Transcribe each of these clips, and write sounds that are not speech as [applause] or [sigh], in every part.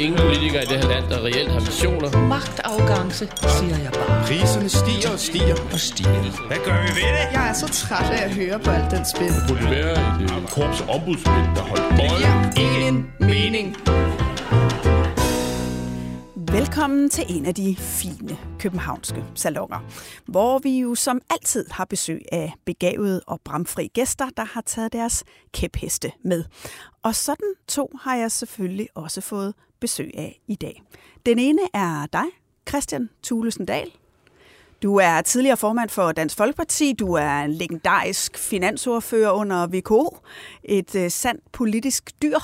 ingen politikere i det her land, der reelt har visioner. Magtafgangse, siger jeg bare. Priserne stiger og stiger og stiger. Hvad gør vi ved det? Jeg er så træt af at høre på alt den spil. Det burde være et korps ombudsmænd, der holdt bold. giver ingen mening. Velkommen til en af de fine københavnske salonger, hvor vi jo som altid har besøg af begavede og bramfri gæster, der har taget deres kæpheste med. Og sådan to har jeg selvfølgelig også fået besøg af i dag. Den ene er dig, Christian Thulesen Dahl. Du er tidligere formand for Dansk Folkeparti. Du er en legendarisk finansordfører under VKO. Et øh, sandt politisk dyr.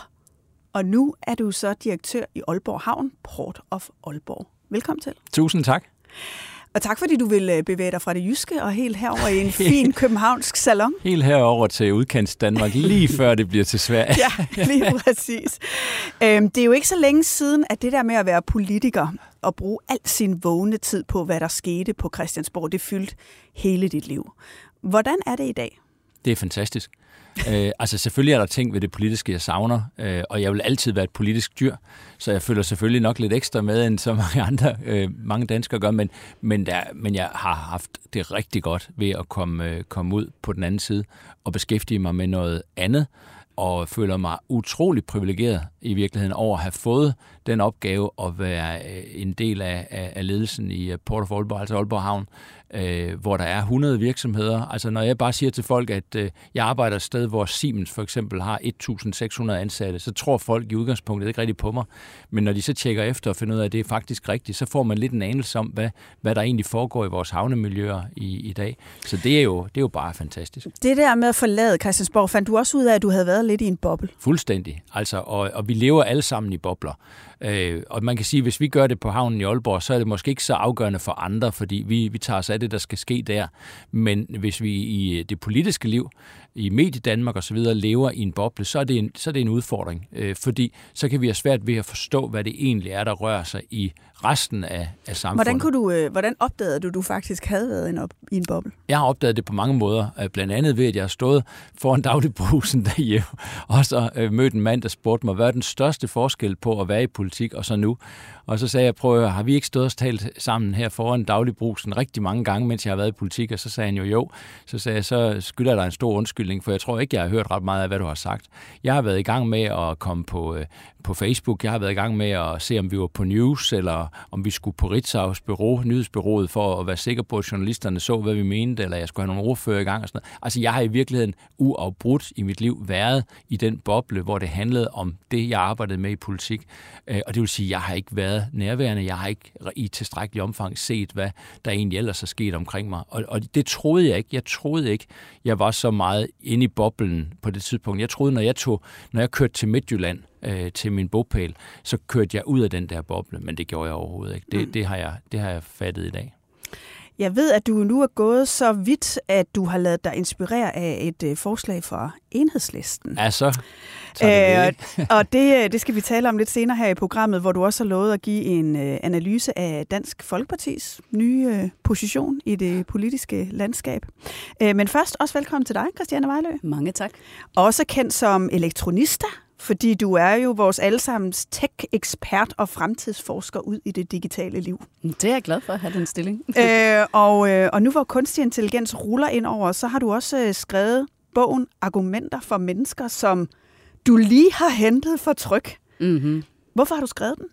Og nu er du så direktør i Aalborg Havn, Port of Aalborg. Velkommen til. Tusind tak. Og tak fordi du vil bevæge dig fra det jyske og helt herover i en [laughs] fin københavnsk salon. Helt herover til udkants Danmark, lige før det bliver til Sverige. [laughs] ja, lige præcis. Øhm, det er jo ikke så længe siden, at det der med at være politiker og bruge al sin vågne tid på, hvad der skete på Christiansborg, det fyldte hele dit liv. Hvordan er det i dag? Det er fantastisk øh, altså selvfølgelig er der ting ved det politiske, jeg savner, øh, og jeg vil altid være et politisk dyr, så jeg føler selvfølgelig nok lidt ekstra med, end så mange andre, øh, mange danskere gør, men, men, der, men jeg har haft det rigtig godt ved at komme, øh, komme ud på den anden side og beskæftige mig med noget andet, og føler mig utrolig privilegeret i virkeligheden over at have fået den opgave at være øh, en del af, af, af ledelsen i øh, Port of Aalborg, altså Aalborg Havn, øh, hvor der er 100 virksomheder. Altså når jeg bare siger til folk, at øh, jeg arbejder et sted, hvor Siemens for eksempel har 1.600 ansatte, så tror folk i udgangspunktet ikke rigtigt på mig. Men når de så tjekker efter og finder ud af, at det er faktisk rigtigt, så får man lidt en anelse om, hvad, hvad der egentlig foregår i vores havnemiljøer i, i dag. Så det er, jo, det er jo bare fantastisk. Det der med at forlade Christiansborg, fandt du også ud af, at du havde været lidt i en boble? Fuldstændig. Altså, og, og vi lever alle sammen i bobler. Øh, og man kan sige, at hvis vi gør det på havnen i Aalborg, så er det måske ikke så afgørende for andre, fordi vi, vi tager os af det, der skal ske der. Men hvis vi i det politiske liv, i medie Danmark osv. lever i en boble, så er det en, så er det en udfordring. Øh, fordi så kan vi have svært ved at forstå, hvad det egentlig er, der rører sig i resten af, af samfundet. Hvordan, kunne du, øh, hvordan opdagede du, at du faktisk havde været en op, i en boble? Jeg har opdaget det på mange måder. Øh, blandt andet ved, at jeg har stået foran dagligbrusen [laughs] derhjemme, og så øh, mødt en mand, der spurgte mig, hvad er den største forskel på at være i politik og så nu? Og så sagde jeg, prøv har vi ikke stået og talt sammen her foran dagligbrusen rigtig mange gange, mens jeg har været i politik? Og så sagde han jo jo. Så sagde jeg, så skylder jeg dig en stor undskyldning, for jeg tror ikke, jeg har hørt ret meget af, hvad du har sagt. Jeg har været i gang med at komme på, øh, på Facebook. Jeg har været i gang med at se, om vi var på news, eller om vi skulle på Ritzaus bureau, nyhedsbyrået, for at være sikker på, at journalisterne så, hvad vi mente, eller jeg skulle have nogle ordfører i gang. Og sådan noget. Altså, jeg har i virkeligheden uafbrudt i mit liv været i den boble, hvor det handlede om det, jeg arbejdede med i politik. Øh, og det vil sige, at jeg har ikke været nærværende. Jeg har ikke i tilstrækkelig omfang set, hvad der egentlig ellers er sket omkring mig. Og, og det troede jeg ikke. Jeg troede ikke, jeg var så meget inde i boblen på det tidspunkt. Jeg troede, når jeg, tog, når jeg kørte til Midtjylland, øh, til min bogpæl, så kørte jeg ud af den der boble, men det gjorde jeg overhovedet ikke. Det, mm. det, har, jeg, det har jeg fattet i dag. Jeg ved, at du nu er gået så vidt, at du har lavet dig inspirere af et øh, forslag fra enhedslisten. Ja, så. Øh, [laughs] og det, øh, det skal vi tale om lidt senere her i programmet, hvor du også har lovet at give en øh, analyse af Dansk Folkepartis nye øh, position i det politiske landskab. Øh, men først også velkommen til dig, Christiane Vejlø. Mange tak. Også kendt som elektronista, fordi du er jo vores allesammens tech-ekspert og fremtidsforsker ud i det digitale liv. Det er jeg glad for at have den stilling. [laughs] øh, og, øh, og nu hvor kunstig intelligens ruller ind over, så har du også øh, skrevet bogen Argumenter for mennesker, som du lige har hentet for tryk. Mm-hmm. Hvorfor har du skrevet den?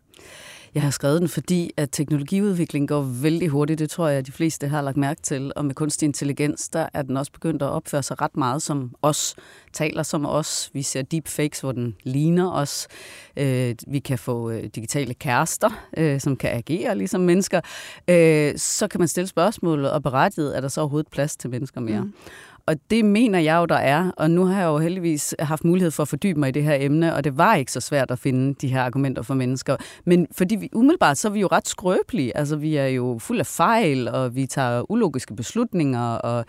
Jeg har skrevet den, fordi at teknologiudviklingen går vældig hurtigt. Det tror jeg, at de fleste har lagt mærke til. Og med kunstig intelligens, der er den også begyndt at opføre sig ret meget som os. Taler som os. Vi ser deepfakes, hvor den ligner os. Øh, vi kan få øh, digitale kærester, øh, som kan agere ligesom mennesker. Øh, så kan man stille spørgsmålet, og berettiget, er der så overhovedet plads til mennesker mere? Mm. Og det mener jeg jo, der er. Og nu har jeg jo heldigvis haft mulighed for at fordybe mig i det her emne, og det var ikke så svært at finde de her argumenter for mennesker. Men fordi vi umiddelbart, så er vi jo ret skrøbelige. Altså, vi er jo fuld af fejl, og vi tager ulogiske beslutninger, og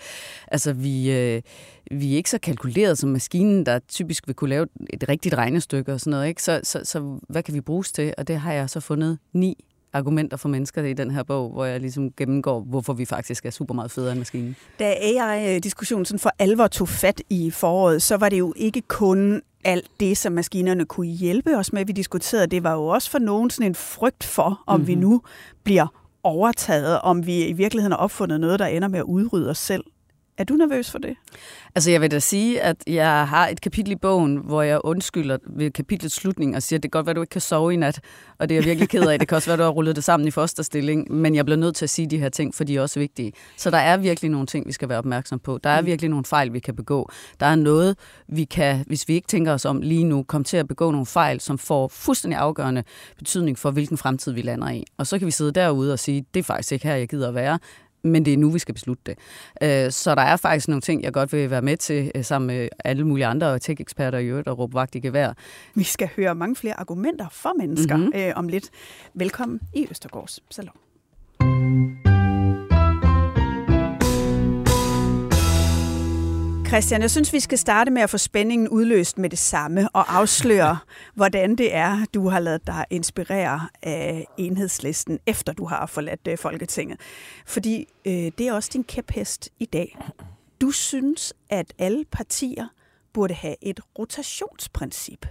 altså, vi... Øh, vi er ikke så kalkuleret som maskinen, der typisk vil kunne lave et rigtigt regnestykke og sådan noget. Ikke? Så, så, så hvad kan vi bruges til? Og det har jeg så fundet ni argumenter for mennesker i den her bog, hvor jeg ligesom gennemgår, hvorfor vi faktisk er super meget federe end maskinen. Da AI-diskussionen sådan for alvor tog fat i foråret, så var det jo ikke kun alt det, som maskinerne kunne hjælpe os med, vi diskuterede. Det var jo også for nogen sådan en frygt for, om mm-hmm. vi mhm. nu bliver overtaget, om vi i virkeligheden har opfundet noget, der ender med at udrydde os selv. Er du nervøs for det? Altså jeg vil da sige, at jeg har et kapitel i bogen, hvor jeg undskylder ved kapitlets slutning og siger, at det kan godt være, at du ikke kan sove i nat, og det er jeg virkelig ked af. Det kan også være, at du har rullet det sammen i fosterstilling, men jeg bliver nødt til at sige de her ting, for de er også vigtige. Så der er virkelig nogle ting, vi skal være opmærksom på. Der er mm. virkelig nogle fejl, vi kan begå. Der er noget, vi kan, hvis vi ikke tænker os om lige nu, komme til at begå nogle fejl, som får fuldstændig afgørende betydning for, hvilken fremtid vi lander i. Og så kan vi sidde derude og sige, det er faktisk ikke her, jeg gider at være men det er nu, vi skal beslutte det. Øh, så der er faktisk nogle ting, jeg godt vil være med til, øh, sammen med alle mulige andre tech-eksperter i øvrigt, og råbe vagt i gevær. Vi skal høre mange flere argumenter for mennesker mm-hmm. øh, om lidt. Velkommen i Østergårds Salon. Christian, jeg synes, vi skal starte med at få spændingen udløst med det samme og afsløre, [laughs] hvordan det er, du har lavet dig inspirere af enhedslisten, efter du har forladt øh, Folketinget. Fordi øh, det er også din kæphest i dag. Du synes, at alle partier burde have et rotationsprincip.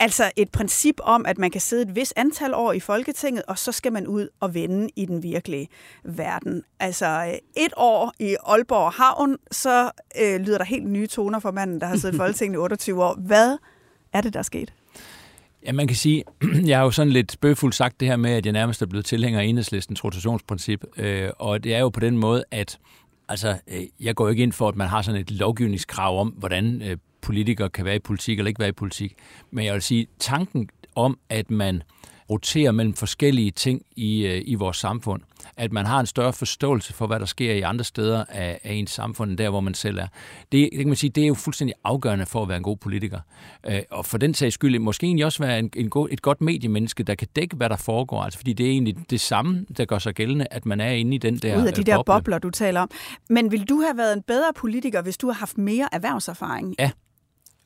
Altså et princip om, at man kan sidde et vis antal år i Folketinget, og så skal man ud og vende i den virkelige verden. Altså et år i Aalborg Havn, så øh, lyder der helt nye toner for manden, der har siddet i [laughs] Folketinget i 28 år. Hvad er det, der er sket? Ja, man kan sige, [clears throat] jeg har jo sådan lidt spøgfuldt sagt det her med, at jeg nærmest er blevet tilhænger af enhedslistens rotationsprincip. Øh, og det er jo på den måde, at altså, øh, jeg går ikke ind for, at man har sådan et lovgivningskrav om, hvordan øh, politikere kan være i politik eller ikke være i politik. Men jeg vil sige, tanken om, at man roterer mellem forskellige ting i, øh, i vores samfund. At man har en større forståelse for, hvad der sker i andre steder af, af ens samfund, end der, hvor man selv er. Det, det kan man sige, det er jo fuldstændig afgørende for at være en god politiker. Øh, og for den sags skyld, måske egentlig også være en, en god, et godt mediemenneske, der kan dække, hvad der foregår. Altså, fordi det er egentlig det samme, der gør sig gældende, at man er inde i den der Ud af de øh, der boble. bobler, du taler om. Men vil du have været en bedre politiker, hvis du har haft mere erhvervserfaring? Ja,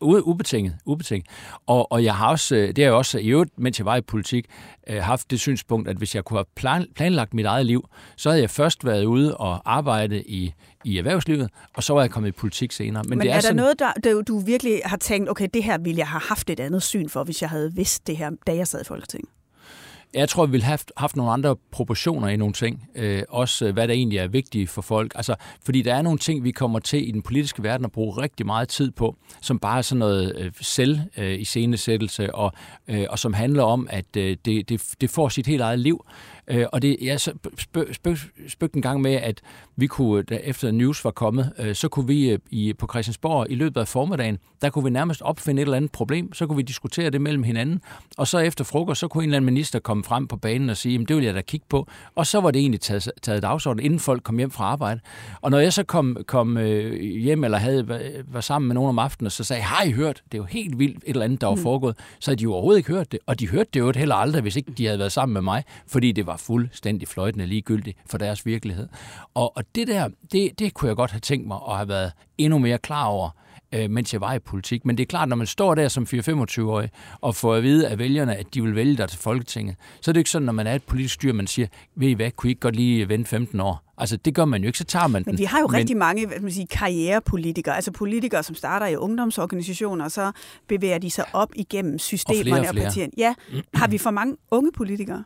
Ubetinget, ubetinget. Og, og jeg har også, øh, det har jeg også i øvrigt, mens jeg var i politik, øh, haft det synspunkt, at hvis jeg kunne have plan, planlagt mit eget liv, så havde jeg først været ude og arbejde i, i erhvervslivet, og så var jeg kommet i politik senere. Men, Men det er, er der sådan, noget, der du virkelig har tænkt, okay, det her ville jeg have haft et andet syn for, hvis jeg havde vidst det her, da jeg sad i Folketinget? Jeg tror, vi ville have haft nogle andre proportioner i nogle ting. Øh, også øh, hvad der egentlig er vigtigt for folk. Altså, fordi der er nogle ting, vi kommer til i den politiske verden at bruge rigtig meget tid på, som bare er sådan noget øh, selv øh, i scenesættelse, og, øh, og som handler om, at øh, det, det, det får sit helt eget liv. Øh, og det, jeg spøgte spøg, spøg en gang med, at vi kunne, da efter news var kommet, øh, så kunne vi øh, i, på Christiansborg i løbet af formiddagen, der kunne vi nærmest opfinde et eller andet problem, så kunne vi diskutere det mellem hinanden, og så efter frokost, så kunne en eller anden minister komme frem på banen og sige, det vil jeg da kigge på, og så var det egentlig taget, taget dagsorden, inden folk kom hjem fra arbejde. Og når jeg så kom, kom øh, hjem, eller havde, var sammen med nogen om aftenen, så sagde har I hørt? Det er jo helt vildt et eller andet, der var mm. foregået. Så havde de jo overhovedet ikke hørt det, og de hørte det jo heller aldrig, hvis ikke de havde været sammen med mig, fordi det var fuldstændig fløjtende ligegyldigt for deres virkelighed. Og, og det der, det, det kunne jeg godt have tænkt mig at have været endnu mere klar over, øh, mens jeg var i politik. Men det er klart, når man står der som 4-25-årig og får at vide af vælgerne, at de vil vælge dig til Folketinget, så er det ikke sådan, når man er et politisk styr, man siger, ved I hvad, kunne I ikke godt lige vente 15 år? Altså, det gør man jo ikke, så tager man den. Men vi har jo men... rigtig mange hvad man sige, karrierepolitikere, altså politikere, som starter i ungdomsorganisationer, og så bevæger de sig op igennem systemerne og, flere og, flere. og partierne. Ja, har vi for mange unge politikere?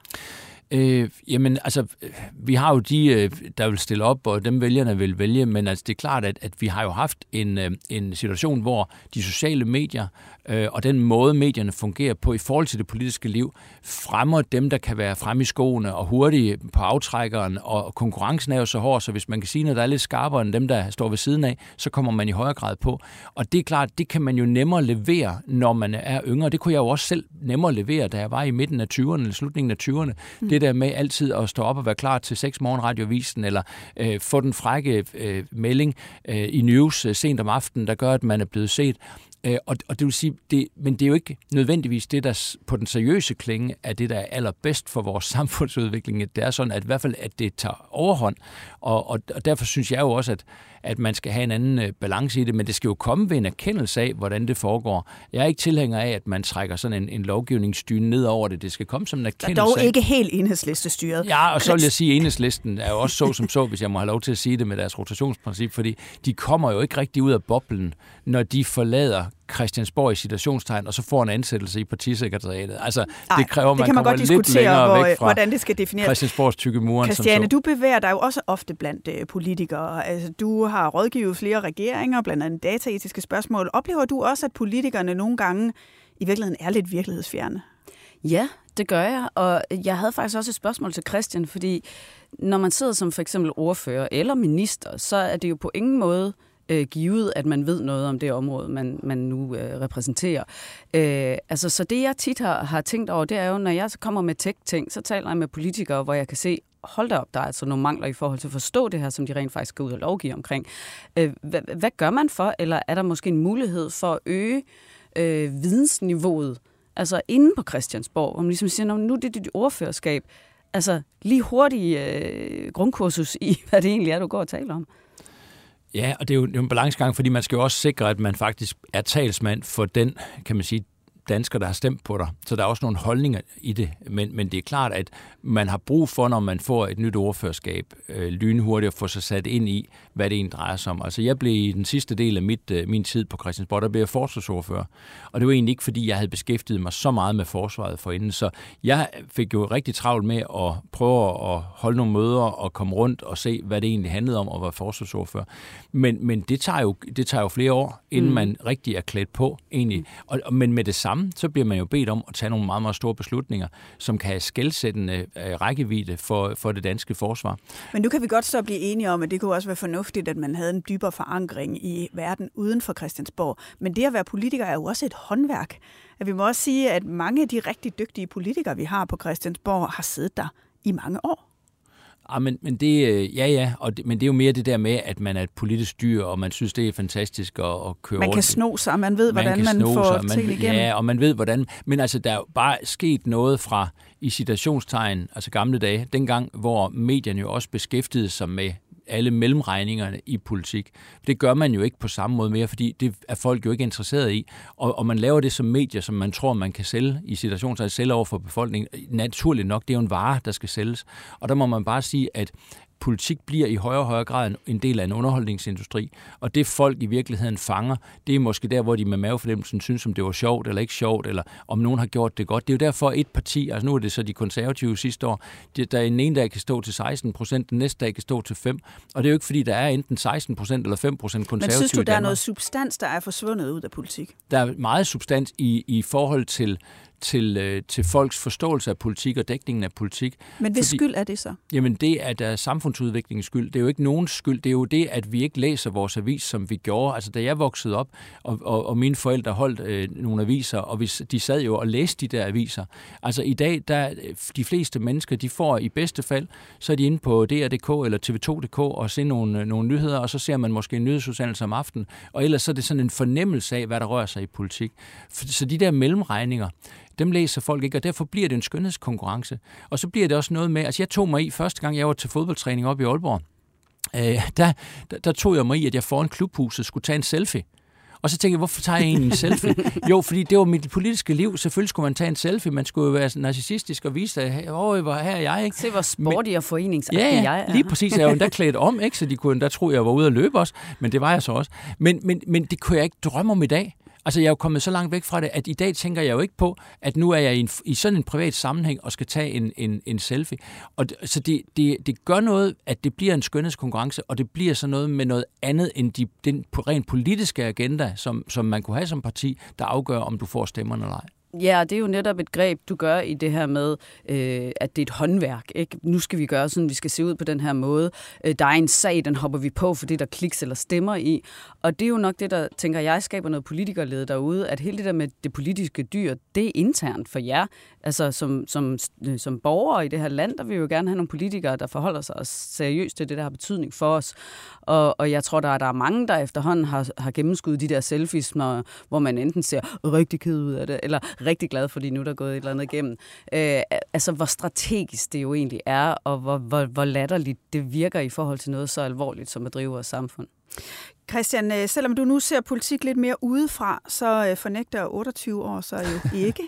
Øh, jamen, altså, vi har jo de, øh, der vil stille op, og dem vælgerne vil vælge, men altså, det er klart, at, at vi har jo haft en, øh, en situation, hvor de sociale medier øh, og den måde, medierne fungerer på i forhold til det politiske liv, fremmer dem, der kan være fremme i skoene og hurtige på aftrækkeren, og konkurrencen er jo så hård, så hvis man kan sige noget, der er lidt skarpere end dem, der står ved siden af, så kommer man i højere grad på. Og det er klart, det kan man jo nemmere levere, når man er yngre. Det kunne jeg jo også selv nemmere levere, da jeg var i midten af 20'erne eller slutningen af 20'erne. Mm. Det der med altid at stå op og være klar til 6 morgenradiovisen, eller øh, få den frække øh, melding øh, i news øh, sent om aftenen, der gør, at man er blevet set. Øh, og, og det vil sige, det, men det er jo ikke nødvendigvis det, der på den seriøse klinge er det, der er allerbedst for vores [laughs] samfundsudvikling. Det er sådan, at i hvert fald, at det tager overhånd. Og, og, og derfor synes jeg jo også, at, at man skal have en anden øh, balance i det, men det skal jo komme ved en erkendelse af, hvordan det foregår. Jeg er ikke tilhænger af, at man trækker sådan en, en lovgivningsstyre ned over det. Det skal komme som en erkendelse er dog ikke helt enhedslistestyret. Ja, og så vil jeg sige, at enhedslisten er jo også så som så, hvis jeg må have lov til at sige det med deres rotationsprincip, fordi de kommer jo ikke rigtig ud af boblen, når de forlader Christiansborg i situationstegn, og så får en ansættelse i partisekretariatet. Altså, Nej, det kræver, det man kan man kommer godt lidt diskutere, længere hvor, væk fra hvordan det skal defineres. Christiansborgs tykke muren. Christiane, som så. du bevæger dig jo også ofte blandt øh, politikere. Altså, du har rådgivet flere regeringer, blandt andet dataetiske spørgsmål. Oplever du også, at politikerne nogle gange i virkeligheden er lidt virkelighedsfjerne? Ja, det gør jeg, og jeg havde faktisk også et spørgsmål til Christian, fordi når man sidder som for eksempel ordfører eller minister, så er det jo på ingen måde øh, givet, at man ved noget om det område, man, man nu øh, repræsenterer. Øh, altså, så det, jeg tit har, har tænkt over, det er jo, når jeg så kommer med tech-ting, så taler jeg med politikere, hvor jeg kan se, hold da op, der er altså nogle mangler i forhold til at forstå det her, som de rent faktisk skal ud og lovgive omkring. Øh, hvad, hvad gør man for, eller er der måske en mulighed for at øge øh, vidensniveauet, altså inde på Christiansborg, hvor man ligesom siger, nu er det dit ordførerskab, altså lige hurtigt øh, grundkursus i, [laughs] hvad det egentlig er, du går og taler om. Ja, og det er jo en balancegang, fordi man skal jo også sikre, at man faktisk er talsmand for den, kan man sige, danskere, der har stemt på dig. Så der er også nogle holdninger i det. Men, men det er klart, at man har brug for, når man får et nyt ordførerskab, øh, lynhurtigt at få sig sat ind i, hvad det egentlig drejer sig om. Altså jeg blev i den sidste del af mit, øh, min tid på Christiansborg, der blev jeg forsvarsordfører. Og det var egentlig ikke, fordi jeg havde beskæftiget mig så meget med forsvaret forinden. Så jeg fik jo rigtig travlt med at prøve at holde nogle møder og komme rundt og se, hvad det egentlig handlede om at være forsvarsordfører. Men, men det, tager jo, det tager jo flere år, inden mm. man rigtig er klædt på egentlig. Og, men med det samme, så bliver man jo bedt om at tage nogle meget, meget store beslutninger, som kan have skældsættende øh, rækkevidde for, for det danske forsvar. Men nu kan vi godt så blive enige om, at det kunne også være fornuftigt, at man havde en dybere forankring i verden uden for Christiansborg. Men det at være politiker er jo også et håndværk. At vi må også sige, at mange af de rigtig dygtige politikere, vi har på Christiansborg, har siddet der i mange år. Ja, men, men det, øh, ja, ja, og det, men det er jo mere det der med, at man er et politisk dyr, og man synes, det er fantastisk at, at køre Man rundt. kan sno sig, man ved, hvordan man, man får sig, ting man, igennem. Ja, og man ved, hvordan... Men altså, der er jo bare sket noget fra i citationstegn, altså gamle dage, dengang, hvor medierne jo også beskæftigede sig med alle mellemregningerne i politik. Det gør man jo ikke på samme måde mere, fordi det er folk jo ikke interesseret i. Og, og man laver det som medier, som man tror, man kan sælge i situationstegn, altså sælge over for befolkningen. Naturligt nok, det er jo en vare, der skal sælges. Og der må man bare sige, at politik bliver i højere og højere grad en del af en underholdningsindustri. Og det folk i virkeligheden fanger, det er måske der, hvor de med mavefornemmelsen synes, om det var sjovt eller ikke sjovt, eller om nogen har gjort det godt. Det er jo derfor et parti, altså nu er det så de konservative sidste år, der en ene dag kan stå til 16 procent, den næste dag kan stå til 5. Og det er jo ikke fordi, der er enten 16 procent eller 5 procent konservative Men synes du, der er noget substans, der er forsvundet ud af politik? Der er meget substans i, i forhold til til, øh, til folks forståelse af politik og dækningen af politik. Men hvis skyld er det så? Jamen det er der samfundsudviklingens skyld. Det er jo ikke nogens skyld. Det er jo det, at vi ikke læser vores avis, som vi gjorde. Altså da jeg voksede op, og, og, og mine forældre holdt øh, nogle aviser, og vi, de sad jo og læste de der aviser. Altså i dag, der de fleste mennesker, de får i bedste fald, så er de inde på DR.dk eller TV2.dk og ser nogle, nogle nyheder, og så ser man måske en nyhedsudsendelse om aftenen. Og ellers så er det sådan en fornemmelse af, hvad der rører sig i politik. Så de der mellemregninger, dem læser folk ikke, og derfor bliver det en skønhedskonkurrence. Og så bliver det også noget med, altså jeg tog mig i første gang, jeg var til fodboldtræning op i Aalborg, øh, der, der, der tog jeg mig i, at jeg foran klubhuset skulle tage en selfie. Og så tænkte jeg, hvorfor tager jeg egentlig en selfie? [laughs] Jo, fordi det var mit politiske liv. Selvfølgelig skulle man tage en selfie. Man skulle jo være narcissistisk og vise, at åh, hvor her er jeg. Ikke? Se, hvor sportig og foreningsagtig ja, jeg er. lige præcis. Jeg var endda klædt om, ikke? så de kunne endda tro, jeg var ude at løbe også. Men det var jeg så også. Men, men, men det kunne jeg ikke drømme om i dag. Altså, jeg er jo kommet så langt væk fra det, at i dag tænker jeg jo ikke på, at nu er jeg i, en, i sådan en privat sammenhæng og skal tage en, en, en selfie. Og det, så det, det, det gør noget, at det bliver en skønhedskonkurrence, og det bliver så noget med noget andet end de, den rent politiske agenda, som, som man kunne have som parti, der afgør, om du får stemmerne eller ej. Ja, det er jo netop et greb, du gør i det her med, øh, at det er et håndværk. Ikke? Nu skal vi gøre sådan, vi skal se ud på den her måde. Øh, der er en sag, den hopper vi på, for det der kliks eller stemmer i. Og det er jo nok det, der, tænker jeg, skaber noget politikerlede derude, at hele det der med det politiske dyr, det er internt for jer. Altså som, som, øh, som borgere i det her land, der vil vi jo gerne have nogle politikere, der forholder sig seriøst til det, der har betydning for os. Og, og jeg tror, der er, der er mange, der efterhånden har, har gennemskuddet de der selfies, når, hvor man enten ser rigtig ked ud af det, eller rigtig glad, fordi nu der er gået et eller andet igennem. Øh, altså, hvor strategisk det jo egentlig er, og hvor, hvor, hvor latterligt det virker i forhold til noget så alvorligt som at drive vores samfund. Christian, øh, selvom du nu ser politik lidt mere udefra, så øh, fornægter 28 år så jo [laughs] ikke.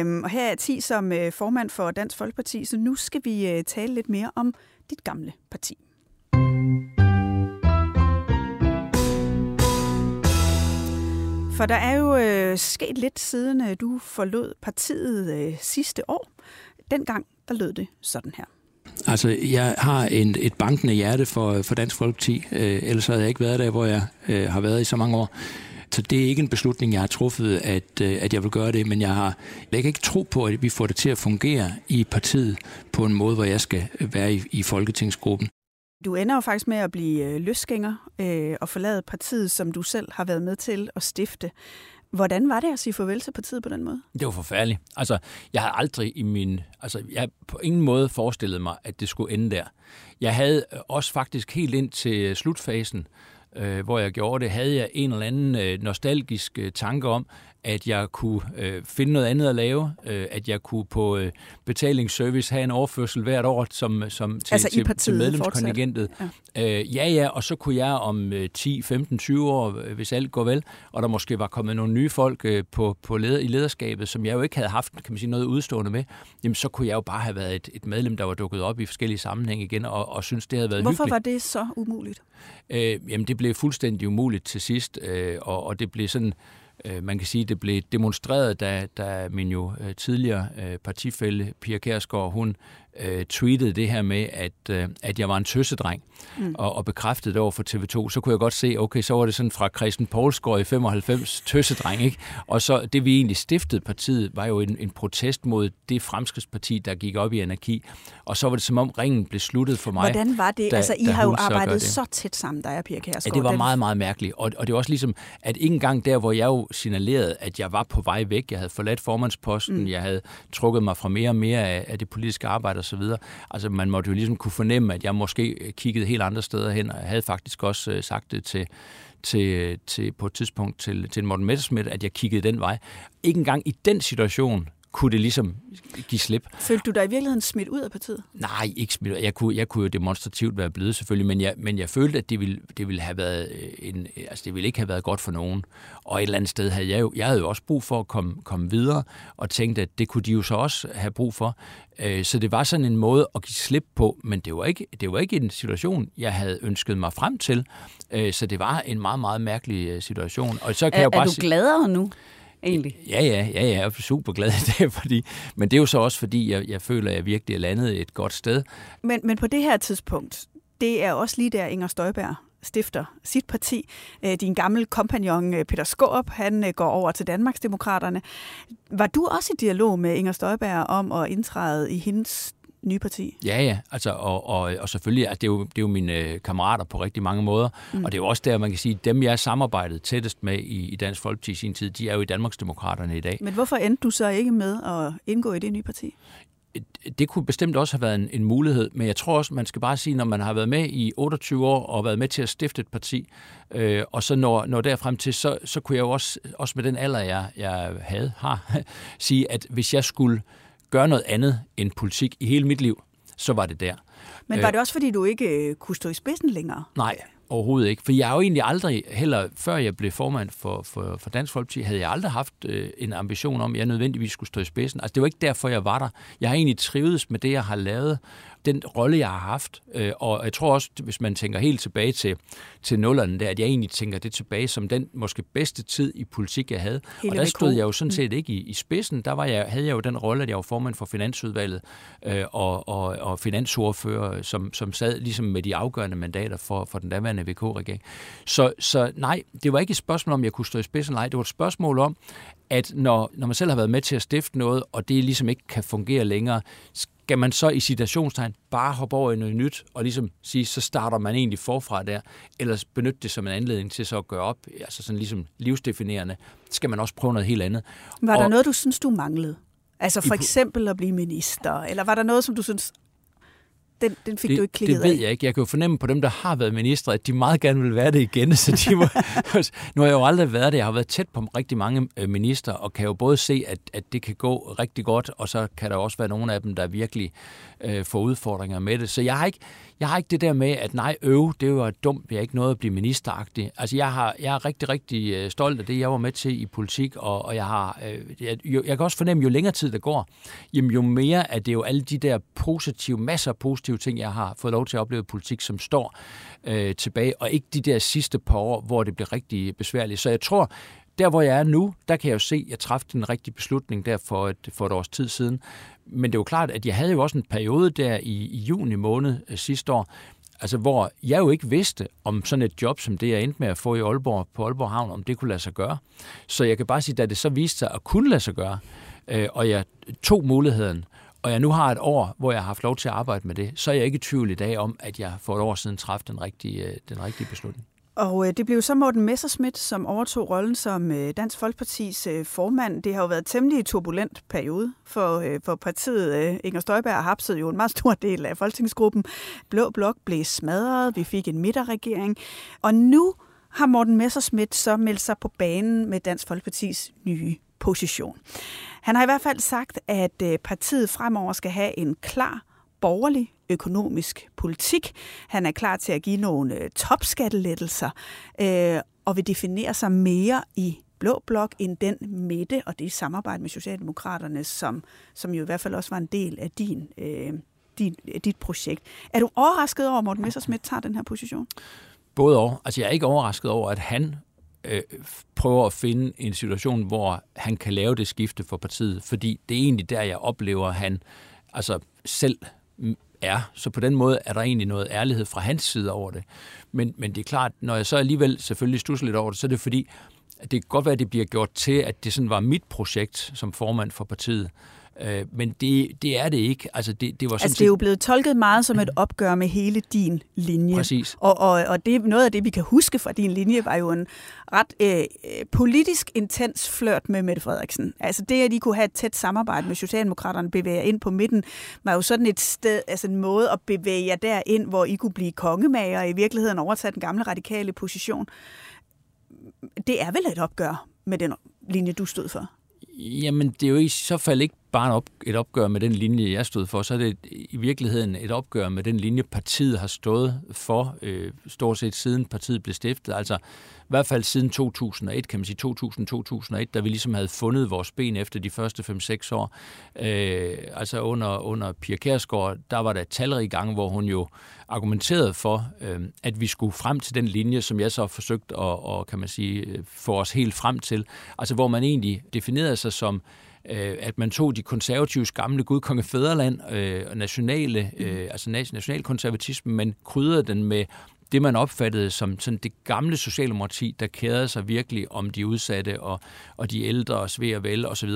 øhm, og her er 10 som øh, formand for Dansk Folkeparti, så nu skal vi tale lidt mere om dit gamle parti. For der er jo øh, sket lidt siden øh, du forlod partiet øh, sidste år. Dengang der lød det sådan her. Altså, jeg har en, et bankende hjerte for, for Dansk Folkeparti. Øh, ellers havde jeg ikke været der, hvor jeg øh, har været i så mange år. Så det er ikke en beslutning, jeg har truffet, at, øh, at jeg vil gøre det, men jeg har jeg kan ikke tro på, at vi får det til at fungere i partiet på en måde, hvor jeg skal være i, i folketingsgruppen. Du ender jo faktisk med at blive øh, løsgænger øh, og forlade partiet, som du selv har været med til at stifte. Hvordan var det at sige farvel til partiet på den måde? Det var forfærdeligt. Altså, jeg havde aldrig i min... Altså, jeg på ingen måde forestillet mig, at det skulle ende der. Jeg havde øh, også faktisk helt ind til slutfasen, øh, hvor jeg gjorde det, havde jeg en eller anden øh, nostalgisk øh, tanke om, at jeg kunne øh, finde noget andet at lave, øh, at jeg kunne på øh, betalingsservice have en overførsel hvert år som, som til, altså til, til medlemskontingentet. Ja. Øh, ja, ja, og så kunne jeg om øh, 10, 15, 20 år, øh, hvis alt går vel, og der måske var kommet nogle nye folk øh, på, på leder, i lederskabet, som jeg jo ikke havde haft kan man sige, noget udstående med, jamen så kunne jeg jo bare have været et, et medlem, der var dukket op i forskellige sammenhænge igen, og, og synes det havde været Hvorfor hyggeligt. var det så umuligt? Øh, jamen det blev fuldstændig umuligt til sidst, øh, og, og det blev sådan Øh, man kan sige, det blev demonstreret, da, da min jo øh, tidligere øh, partifælle Pia Kærsgaard, hun øh, tweetede det her med, at, øh, at jeg var en tøssedreng, mm. og, og bekræftede det over for TV2, så kunne jeg godt se, okay, så var det sådan fra Christian Poulsgaard i 95, tøssedreng, ikke? Og så det, vi egentlig stiftede partiet, var jo en, en protest mod det fremskridsparti, der gik op i anarki, og så var det som om ringen blev sluttet for mig. Hvordan var det? Da, altså, I har jo arbejdet så, så tæt sammen, der er Pia Kærsgaard. Ja, det var den... meget, meget mærkeligt, og, og det var også ligesom, at ikke engang der, hvor jeg jo signalerede, at jeg var på vej væk, jeg havde forladt formandsposten, mm. jeg havde trukket mig fra mere og mere af, af det politiske arbejde osv., altså man måtte jo ligesom kunne fornemme, at jeg måske kiggede helt andre steder hen, og jeg havde faktisk også øh, sagt det til, til, til, på et tidspunkt til, til Morten Messerschmidt, at jeg kiggede den vej. Ikke engang i den situation kunne det ligesom give slip. Følte du dig i virkeligheden smidt ud af partiet? Nej, ikke smidt Jeg kunne, jeg kunne jo demonstrativt være blevet selvfølgelig, men jeg, men jeg følte, at det ville, det ville have været øh, en, altså det ville ikke have været godt for nogen. Og et eller andet sted havde jeg jo, jeg havde jo også brug for at komme, komme videre, og tænkte, at det kunne de jo så også have brug for. Øh, så det var sådan en måde at give slip på, men det var ikke, det var ikke en situation, jeg havde ønsket mig frem til. Øh, så det var en meget, meget mærkelig situation. Og så kan er, jeg bare er du gladere nu? Egentlig. Ja, ja, ja, ja, jeg er super glad i det, [laughs] fordi, men det er jo så også, fordi jeg, jeg føler, at jeg virkelig er landet et godt sted. Men, men på det her tidspunkt, det er også lige der Inger Støjberg stifter sit parti. Øh, din gamle kompagnon øh, Peter Skåb, han øh, går over til Danmarksdemokraterne. Var du også i dialog med Inger Støjberg om at indtræde i hendes nye parti. Ja, ja, altså, og, og, og selvfølgelig, altså, det, er jo, det er jo mine øh, kammerater på rigtig mange måder, mm. og det er jo også der, man kan sige, dem jeg har samarbejdet tættest med i, i Dansk Folkeparti i sin tid, de er jo i Danmarksdemokraterne i dag. Men hvorfor endte du så ikke med at indgå i det nye parti? det kunne bestemt også have været en, en mulighed, men jeg tror også, man skal bare sige, når man har været med i 28 år og været med til at stifte et parti, øh, og så når, når derfrem til, så, så kunne jeg jo også, også med den alder, jeg, jeg havde, har, [laughs] sige, at hvis jeg skulle gøre noget andet end politik i hele mit liv, så var det der. Men var øh, det også, fordi du ikke øh, kunne stå i spidsen længere? Nej, overhovedet ikke. For jeg har jo egentlig aldrig, heller før jeg blev formand for, for, for Dansk Folkeparti, havde jeg aldrig haft øh, en ambition om, at jeg nødvendigvis skulle stå i spidsen. Altså det var ikke derfor, jeg var der. Jeg har egentlig trivedes med det, jeg har lavet, den rolle, jeg har haft. Øh, og jeg tror også, hvis man tænker helt tilbage til, til nullerne der, at jeg egentlig tænker det tilbage som den måske bedste tid i politik, jeg havde. Hele og der stod jeg jo sådan mm. set ikke i, i spidsen. Der var jeg, havde jeg jo den rolle, at jeg var formand for Finansudvalget øh, og, og, og finansordfører, som, som sad ligesom med de afgørende mandater for, for den daværende VK-regering. Så, så nej, det var ikke et spørgsmål om, jeg kunne stå i spidsen. Nej, det var et spørgsmål om, at når, når man selv har været med til at stifte noget, og det ligesom ikke kan fungere længere, skal man så i citationstegn bare hoppe over i noget nyt og ligesom sige, så starter man egentlig forfra der, eller benytte det som en anledning til så at gøre op, altså sådan ligesom livsdefinerende, skal man også prøve noget helt andet. Var og, der noget, du synes, du manglede? Altså for eksempel at blive minister, eller var der noget, som du synes, den, den fik det, du ikke klikket Det ved af. jeg ikke. Jeg kan jo fornemme på dem, der har været ministre, at de meget gerne vil være det igen. Så de må, [laughs] nu har jeg jo aldrig været det. Jeg har været tæt på rigtig mange øh, minister, og kan jo både se, at, at det kan gå rigtig godt, og så kan der også være nogle af dem, der virkelig øh, får udfordringer med det. Så jeg har ikke, jeg har ikke det der med, at nej, øv, det var dumt, jeg er ikke noget at blive ministeragtig. Altså, jeg, har, jeg er rigtig, rigtig øh, stolt af det, jeg var med til i politik, og, og jeg har, øh, jeg, jo, jeg kan også fornemme, jo længere tid der går, jamen, jo mere at det er jo alle de der positive, masser af positive ting, jeg har fået lov til at opleve i politik, som står øh, tilbage, og ikke de der sidste par år, hvor det bliver rigtig besværligt. Så jeg tror, der hvor jeg er nu, der kan jeg jo se, at jeg træffede en rigtig beslutning der for et, for et års tid siden. Men det er jo klart, at jeg havde jo også en periode der i, i juni måned øh, sidste år, altså hvor jeg jo ikke vidste, om sådan et job som det, jeg endte med at få i Aalborg, på Aalborg Havn, om det kunne lade sig gøre. Så jeg kan bare sige, da det så viste sig at kunne lade sig gøre, øh, og jeg tog muligheden, og jeg nu har et år, hvor jeg har haft lov til at arbejde med det, så er jeg ikke i tvivl i dag om, at jeg for et år siden træffede den rigtige, øh, den rigtige beslutning. Og øh, det blev så Morten Messerschmidt, som overtog rollen som øh, Dansk Folkepartis øh, formand. Det har jo været en temmelig turbulent periode for, øh, for partiet. Øh, Inger Støjberg hapsede jo en meget stor del af folketingsgruppen. Blå Blok blev smadret, vi fik en midterregering. Og nu har Morten Messerschmidt så meldt sig på banen med Dansk Folkepartis nye position. Han har i hvert fald sagt, at øh, partiet fremover skal have en klar borgerlig økonomisk politik. Han er klar til at give nogle øh, topskattelettelser øh, og vil definere sig mere i blå blok end den midte og det samarbejde med Socialdemokraterne, som, som jo i hvert fald også var en del af din, øh, din, øh, dit projekt. Er du overrasket over, at Morten Messersmith tager den her position? Både og. Altså jeg er ikke overrasket over, at han øh, prøver at finde en situation, hvor han kan lave det skifte for partiet, fordi det er egentlig der, jeg oplever, at han altså selv er. Så på den måde er der egentlig noget ærlighed fra hans side over det. Men, men det er klart, når jeg så alligevel selvfølgelig stusser lidt over det, så er det fordi, at det kan godt være, at det bliver gjort til, at det sådan var mit projekt som formand for partiet. Øh, men det, det er det ikke. Altså, det, det, var altså, det er jo blevet tolket meget som et opgør med hele din linje. Præcis. Og, og, og det, noget af det, vi kan huske fra din linje, var jo en ret øh, politisk intens flørt med Mette Frederiksen. Altså det, at de kunne have et tæt samarbejde med Socialdemokraterne, bevæge ind på midten, var jo sådan et sted, altså en måde at bevæge jer derind, hvor I kunne blive kongemager og i virkeligheden overtage den gamle radikale position. Det er vel et opgør med den linje, du stod for? Jamen, det er jo i så fald ikke bare op, et opgør med den linje, jeg stod for, så er det i virkeligheden et opgør med den linje, partiet har stået for, øh, stort set siden partiet blev stiftet. Altså øh, hvert fald siden 2001, kan man sige 2000-2001, da vi ligesom havde fundet vores ben efter de første 5-6 år. Øh, altså under, under Pia Kærsgaard, der var der talrige gange, hvor hun jo argumenterede for, øh, at vi skulle frem til den linje, som jeg så har forsøgt at, og, kan man sige, øh, få os helt frem til. Altså hvor man egentlig definerede sig som øh, at man tog de konservatives gamle gudkonge fædreland, øh, nationale, øh, altså nationalkonservatisme, men krydrede den med det, man opfattede som sådan det gamle socialdemokrati, der kærede sig virkelig om de udsatte og, og de ældre og svær og vel osv.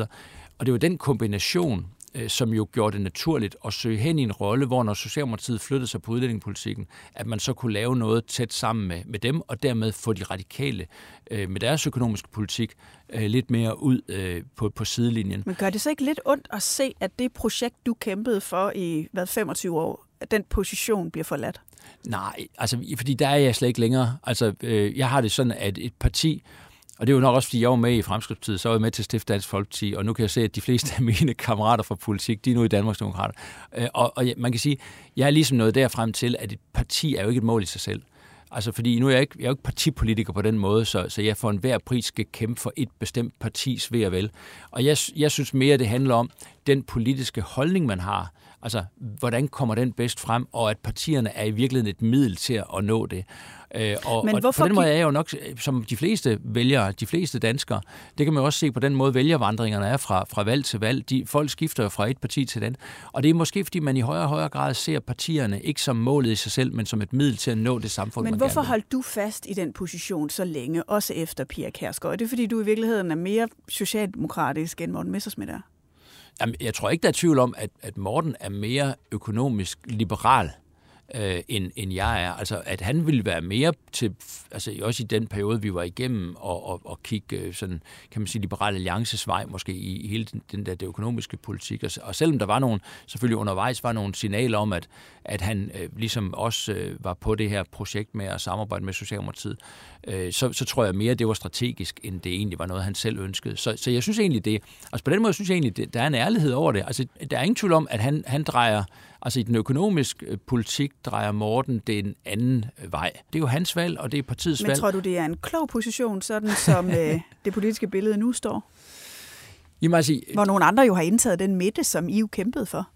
Og det var den kombination, øh, som jo gjorde det naturligt at søge hen i en rolle, hvor når Socialdemokratiet flyttede sig på udlændingepolitikken, at man så kunne lave noget tæt sammen med, med dem, og dermed få de radikale øh, med deres økonomiske politik øh, lidt mere ud øh, på, på sidelinjen. Men gør det så ikke lidt ondt at se, at det projekt, du kæmpede for i hvad, 25 år, den position bliver forladt? Nej, altså, fordi der er jeg slet ikke længere. Altså, øh, jeg har det sådan, at et parti, og det er jo nok også, fordi jeg var med i Fremskridtstid, så var jeg med til at stifte Dansk Folkeparti, og nu kan jeg se, at de fleste af mine kammerater fra politik, de er nu i Danmarks Demokrater. Øh, og, og man kan sige, jeg er ligesom nået derfrem til, at et parti er jo ikke et mål i sig selv. Altså, fordi nu er jeg ikke, jeg er jo ikke partipolitiker på den måde, så, så jeg for enhver pris skal kæmpe for et bestemt partis ved og vel. Og jeg, jeg synes mere, det handler om den politiske holdning, man har. Altså, hvordan kommer den bedst frem, og at partierne er i virkeligheden et middel til at nå det. Øh, og, Men og på den måde er jeg jo nok, som de fleste vælgere, de fleste danskere, det kan man jo også se på den måde, vælgervandringerne er fra, fra valg til valg. De, folk skifter jo fra et parti til den. Og det er måske, fordi man i højere og højere grad ser partierne ikke som målet i sig selv, men som et middel til at nå det samfund, Men man hvorfor gerne vil. holdt du fast i den position så længe, også efter Pia Kærsgaard? Er det fordi, du i virkeligheden er mere socialdemokratisk end Morten Messersmith er? Jamen, jeg tror ikke, der er tvivl om, at, at Morten er mere økonomisk liberal, øh, end, end jeg er. Altså, at han ville være mere til, altså også i den periode, vi var igennem, og, og, og kigge øh, sådan, kan man sige, liberal alliances vej, måske i, i hele den, den der det økonomiske politik. Og, og selvom der var nogle, selvfølgelig undervejs var nogle signaler om, at, at han øh, ligesom også øh, var på det her projekt med at samarbejde med Socialdemokratiet, øh, så, så tror jeg mere, det var strategisk, end det egentlig var noget, han selv ønskede. Så, så jeg synes egentlig det, altså på den måde synes jeg egentlig, det, der er en ærlighed over det. Altså, der er ingen tvivl om, at han, han drejer, altså i den økonomiske øh, politik, drejer Morten den anden øh, vej. Det er jo hans valg, og det er partiets Men valg. tror du, det er en klog position, sådan som [laughs] øh, det politiske billede nu står? Jamen, altså, Hvor nogle andre jo har indtaget den midte, som I jo kæmpede for.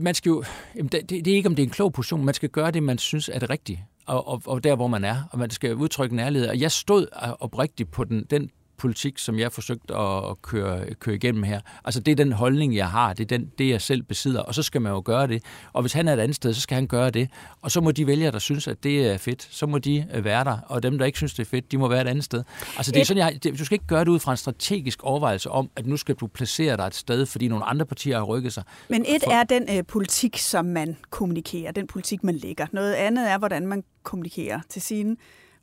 man skal jo, det er ikke, om det er en klog position. Man skal gøre det, man synes er det rigtige. Og, og, og der, hvor man er. Og man skal udtrykke nærlighed. ærlighed. Og jeg stod oprigtigt på den, den politik, som jeg forsøgte at, køre, køre igennem her. Altså det er den holdning, jeg har, det er den, det, jeg selv besidder, og så skal man jo gøre det. Og hvis han er et andet sted, så skal han gøre det. Og så må de vælgere, der synes, at det er fedt, så må de øh, være der, og dem, der ikke synes, det er fedt, de må være et andet sted. Altså det er sådan, jeg, det, du skal ikke gøre det ud fra en strategisk overvejelse om, at nu skal du placere dig et sted, fordi nogle andre partier har rykket sig. Men et For- er den øh, politik, som man kommunikerer, den politik, man lægger. Noget andet er, hvordan man kommunikerer til sine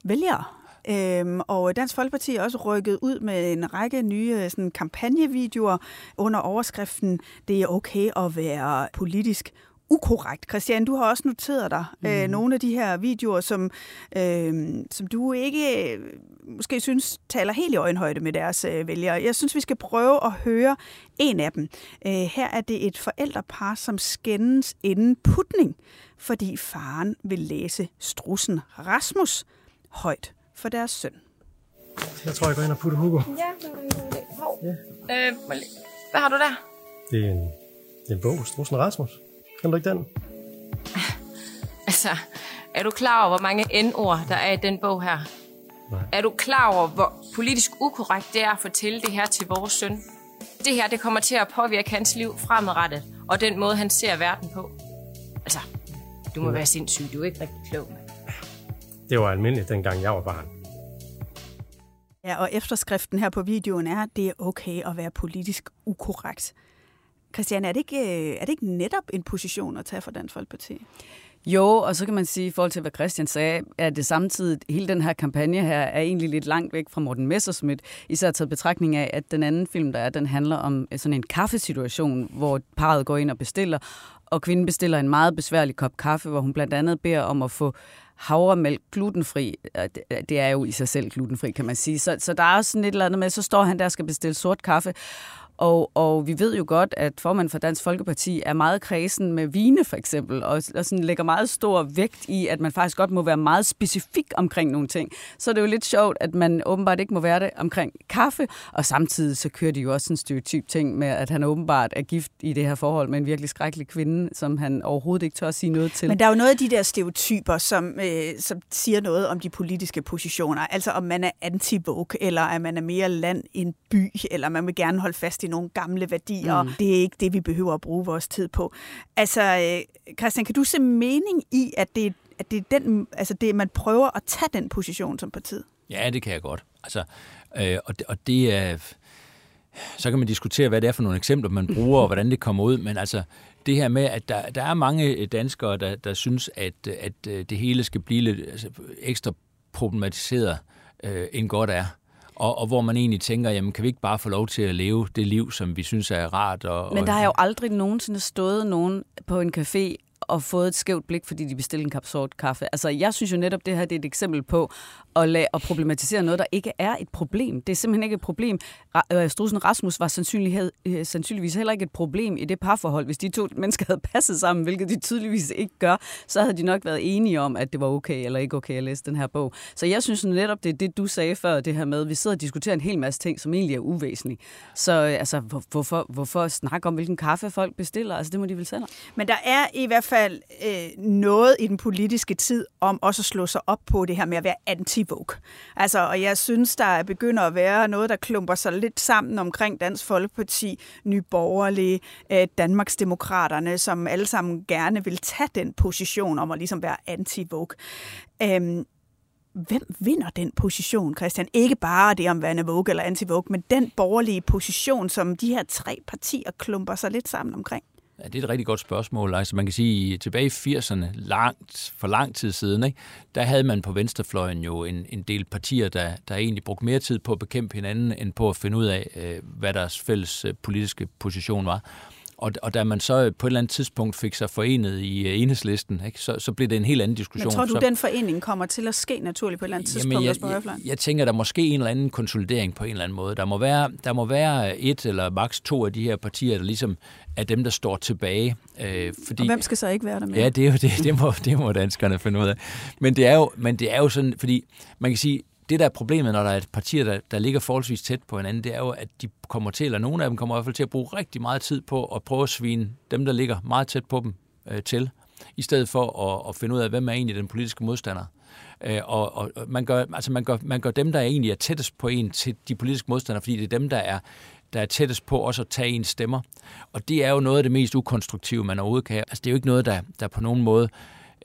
vælgere. Øhm, og Dansk Folkeparti er også rykket ud med en række nye øh, sådan, kampagnevideoer under overskriften Det er okay at være politisk ukorrekt. Christian, du har også noteret dig mm. øh, nogle af de her videoer, som, øh, som du ikke øh, måske synes taler helt i øjenhøjde med deres øh, vælgere. Jeg synes, vi skal prøve at høre en af dem. Øh, her er det et forældrepar, som skændes inden putning, fordi faren vil læse strussen Rasmus højt for deres søn. Jeg tror, jeg går ind og putter Hugo. Ja, det var en god idé. Hov. Øh, hvad har du der? Det er en, det er en bog, Strussen Rasmus. Kan du ikke den? [laughs] Altså, er du klar over, hvor mange N-ord, der er i den bog her? Nej. Er du klar over, hvor politisk ukorrekt det er at fortælle det her til vores søn? Det her, det kommer til at påvirke hans liv fremadrettet, og den måde, han ser verden på. Altså, du må være sindssyg, du er ikke rigtig klog. mand. Det var almindeligt, dengang jeg var barn. Ja, og efterskriften her på videoen er, at det er okay at være politisk ukorrekt. Christian, er det ikke, øh, er det ikke netop en position at tage for Dansk Folkeparti? Jo, og så kan man sige, i forhold til, hvad Christian sagde, at det samtidig, hele den her kampagne her, er egentlig lidt langt væk fra Morten Messerschmidt, især taget betragtning af, at den anden film, der er, den handler om øh, sådan en kaffesituation, hvor parret går ind og bestiller, og kvinden bestiller en meget besværlig kop kaffe, hvor hun blandt andet beder om at få havremælk glutenfri. Øh, det- øh, Det er jo i sig selv glutenfri, kan man sige. Så, så der er også sådan et eller andet med, så står han der og skal bestille sort kaffe, og, og vi ved jo godt, at formanden for Dansk Folkeparti er meget kredsen med vine, for eksempel, og, og sådan lægger meget stor vægt i, at man faktisk godt må være meget specifik omkring nogle ting. Så er det jo lidt sjovt, at man åbenbart ikke må være det omkring kaffe, og samtidig så kører de jo også en stereotyp ting med, at han åbenbart er gift i det her forhold med en virkelig skrækkelig kvinde, som han overhovedet ikke tør at sige noget til. Men der er jo noget af de der stereotyper, som, øh, som siger noget om de politiske positioner. Altså om man er anti eller at man er mere land end by, eller man vil gerne holde fast i nogle gamle værdier. Mm. Det er ikke det, vi behøver at bruge vores tid på. Altså, øh, Christian, kan du se mening i, at det, at det er den, altså det, man prøver at tage den position som partiet? Ja, det kan jeg godt. Altså, øh, og, det, og det er... Så kan man diskutere, hvad det er for nogle eksempler, man bruger, og hvordan det kommer ud, men altså, det her med, at der, der er mange danskere, der, der synes, at, at øh, det hele skal blive lidt altså, ekstra problematiseret, øh, end godt er. Og, og hvor man egentlig tænker, jamen kan vi ikke bare få lov til at leve det liv, som vi synes er rart? Og, Men og, der har jo aldrig nogensinde stået nogen på en café og fået et skævt blik, fordi de bestilte en kap sort kaffe. Altså, jeg synes jo netop, det her det er et eksempel på at, lade, at problematisere noget, der ikke er et problem. Det er simpelthen ikke et problem. Øh, Strusen Rasmus var øh, sandsynligvis heller ikke et problem i det parforhold. Hvis de to mennesker havde passet sammen, hvilket de tydeligvis ikke gør, så havde de nok været enige om, at det var okay eller ikke okay at læse den her bog. Så jeg synes netop, det er det, du sagde før, det her med, at vi sidder og diskuterer en hel masse ting, som egentlig er uvæsentlige. Så øh, altså, hvorfor, hvorfor snakke om, hvilken kaffe folk bestiller? Altså, det må de vel selv Men der er i hvert fald øh, noget i den politiske tid om også at slå sig op på det her med at være anti-vogue. Altså, og jeg synes, der begynder at være noget, der klumper sig lidt sammen omkring Dansk Folkeparti, Nye Borgerlige, øh, Danmarksdemokraterne, som alle sammen gerne vil tage den position om at ligesom være anti-vogue. Øhm, hvem vinder den position, Christian? Ikke bare det om være Vogue eller anti-Vogue, men den borgerlige position, som de her tre partier klumper sig lidt sammen omkring. Ja, det er et rigtig godt spørgsmål. Altså, man kan sige, tilbage i 80'erne, langt, for lang tid siden, ikke, der havde man på venstrefløjen jo en, en del partier, der, der egentlig brugte mere tid på at bekæmpe hinanden, end på at finde ud af, øh, hvad deres fælles øh, politiske position var. Og, og da man så på et eller andet tidspunkt fik sig forenet i uh, enhedslisten, ikke, så, så blev det en helt anden diskussion. Men tror du, så, den forening kommer til at ske naturligt på et eller andet tidspunkt jamen, jeg, på jeg, jeg, jeg tænker, der måske en eller anden konsolidering på en eller anden måde. Der må være, der må være et eller maks to af de her partier, der ligesom er dem, der står tilbage. Øh, fordi, og hvem skal så ikke være der med? Ja, det, er jo det, det, må, det må danskerne finde ud af. Men det er jo, men det er jo sådan, fordi man kan sige, det der er problemet, når der er et partier, der, der ligger forholdsvis tæt på hinanden, det er jo, at de kommer til, eller nogle af dem kommer i hvert fald til at bruge rigtig meget tid på at prøve at svine dem, der ligger meget tæt på dem, øh, til, i stedet for at, at finde ud af, hvem er egentlig den politiske modstander. Øh, og, og man, gør, altså man, gør, man gør dem, der egentlig er tættest på en, til de politiske modstandere, fordi det er dem, der er der er tættest på også at tage ens stemmer. Og det er jo noget af det mest ukonstruktive, man overhovedet kan. Altså, det er jo ikke noget, der, der på nogen måde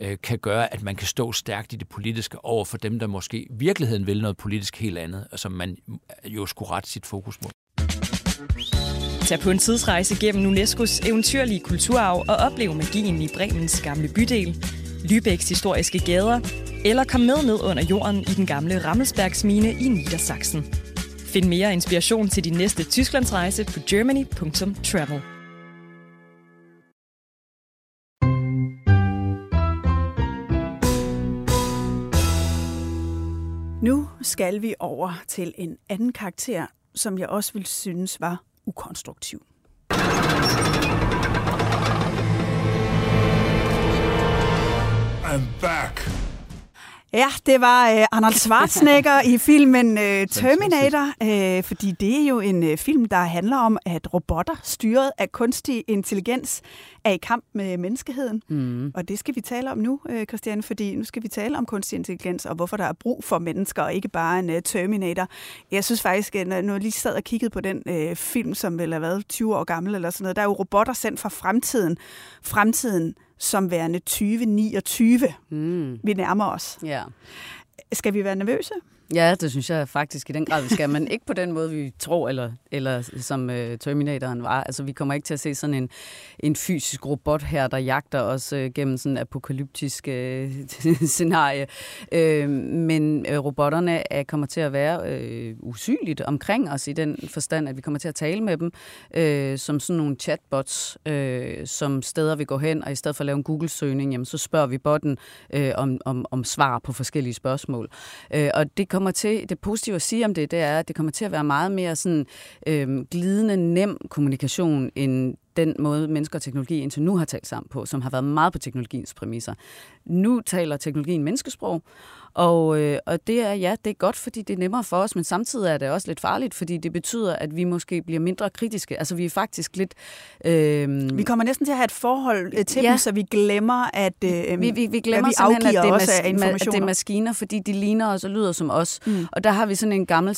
øh, kan gøre, at man kan stå stærkt i det politiske over for dem, der måske i virkeligheden vil noget politisk helt andet, og som man øh, jo skulle rette sit fokus mod. Tag på en tidsrejse gennem UNESCO's eventyrlige kulturarv og oplev magien i Bremens gamle bydel, Lübecks historiske gader, eller kom med ned under jorden i den gamle Rammelsbergsmine i Niedersachsen. Find mere inspiration til din næste Tysklandsrejse på germany.travel. Nu skal vi over til en anden karakter, som jeg også vil synes var ukonstruktiv. I'm back. Ja, det var uh, Arnold [laughs] Schwarzenegger i filmen uh, Terminator, uh, fordi det er jo en uh, film, der handler om, at robotter styret af kunstig intelligens er i kamp med menneskeheden. Mm. Og det skal vi tale om nu, uh, Christian, fordi nu skal vi tale om kunstig intelligens, og hvorfor der er brug for mennesker, og ikke bare en uh, Terminator. Jeg synes faktisk, at når jeg lige sad og kiggede på den uh, film, som vel har været 20 år gammel eller sådan noget, der er jo robotter sendt fra fremtiden. Fremtiden som værende 2029. Mm. Vi nærmer os. Ja. Skal vi være nervøse? Ja, det synes jeg faktisk i den grad, vi skal, men ikke på den måde, vi tror, eller, eller som øh, Terminatoren var. Altså, vi kommer ikke til at se sådan en, en fysisk robot her, der jagter os øh, gennem sådan en apokalyptisk øh, [laughs] scenarie. Øh, men øh, robotterne er, kommer til at være øh, usynligt omkring os i den forstand, at vi kommer til at tale med dem øh, som sådan nogle chatbots, øh, som steder vi går hen, og i stedet for at lave en Google-søgning, jamen, så spørger vi botten øh, om, om, om svar på forskellige spørgsmål. Øh, og det kommer kommer til, det positive at sige om det, det er, at det kommer til at være meget mere sådan øh, glidende, nem kommunikation, end den måde, mennesker og teknologi indtil nu har talt sammen på, som har været meget på teknologiens præmisser. Nu taler teknologien menneskesprog, og, øh, og det er, ja, det er godt, fordi det er nemmere for os, men samtidig er det også lidt farligt, fordi det betyder, at vi måske bliver mindre kritiske. Altså, vi er faktisk lidt... Øh, vi kommer næsten til at have et forhold øh, til ja. dem, så vi glemmer, at øh, vi, vi, vi glemmer vi simpelthen, at det, mas- at det er maskiner, fordi de ligner os og lyder som os. Mm. Og der har vi sådan en gammel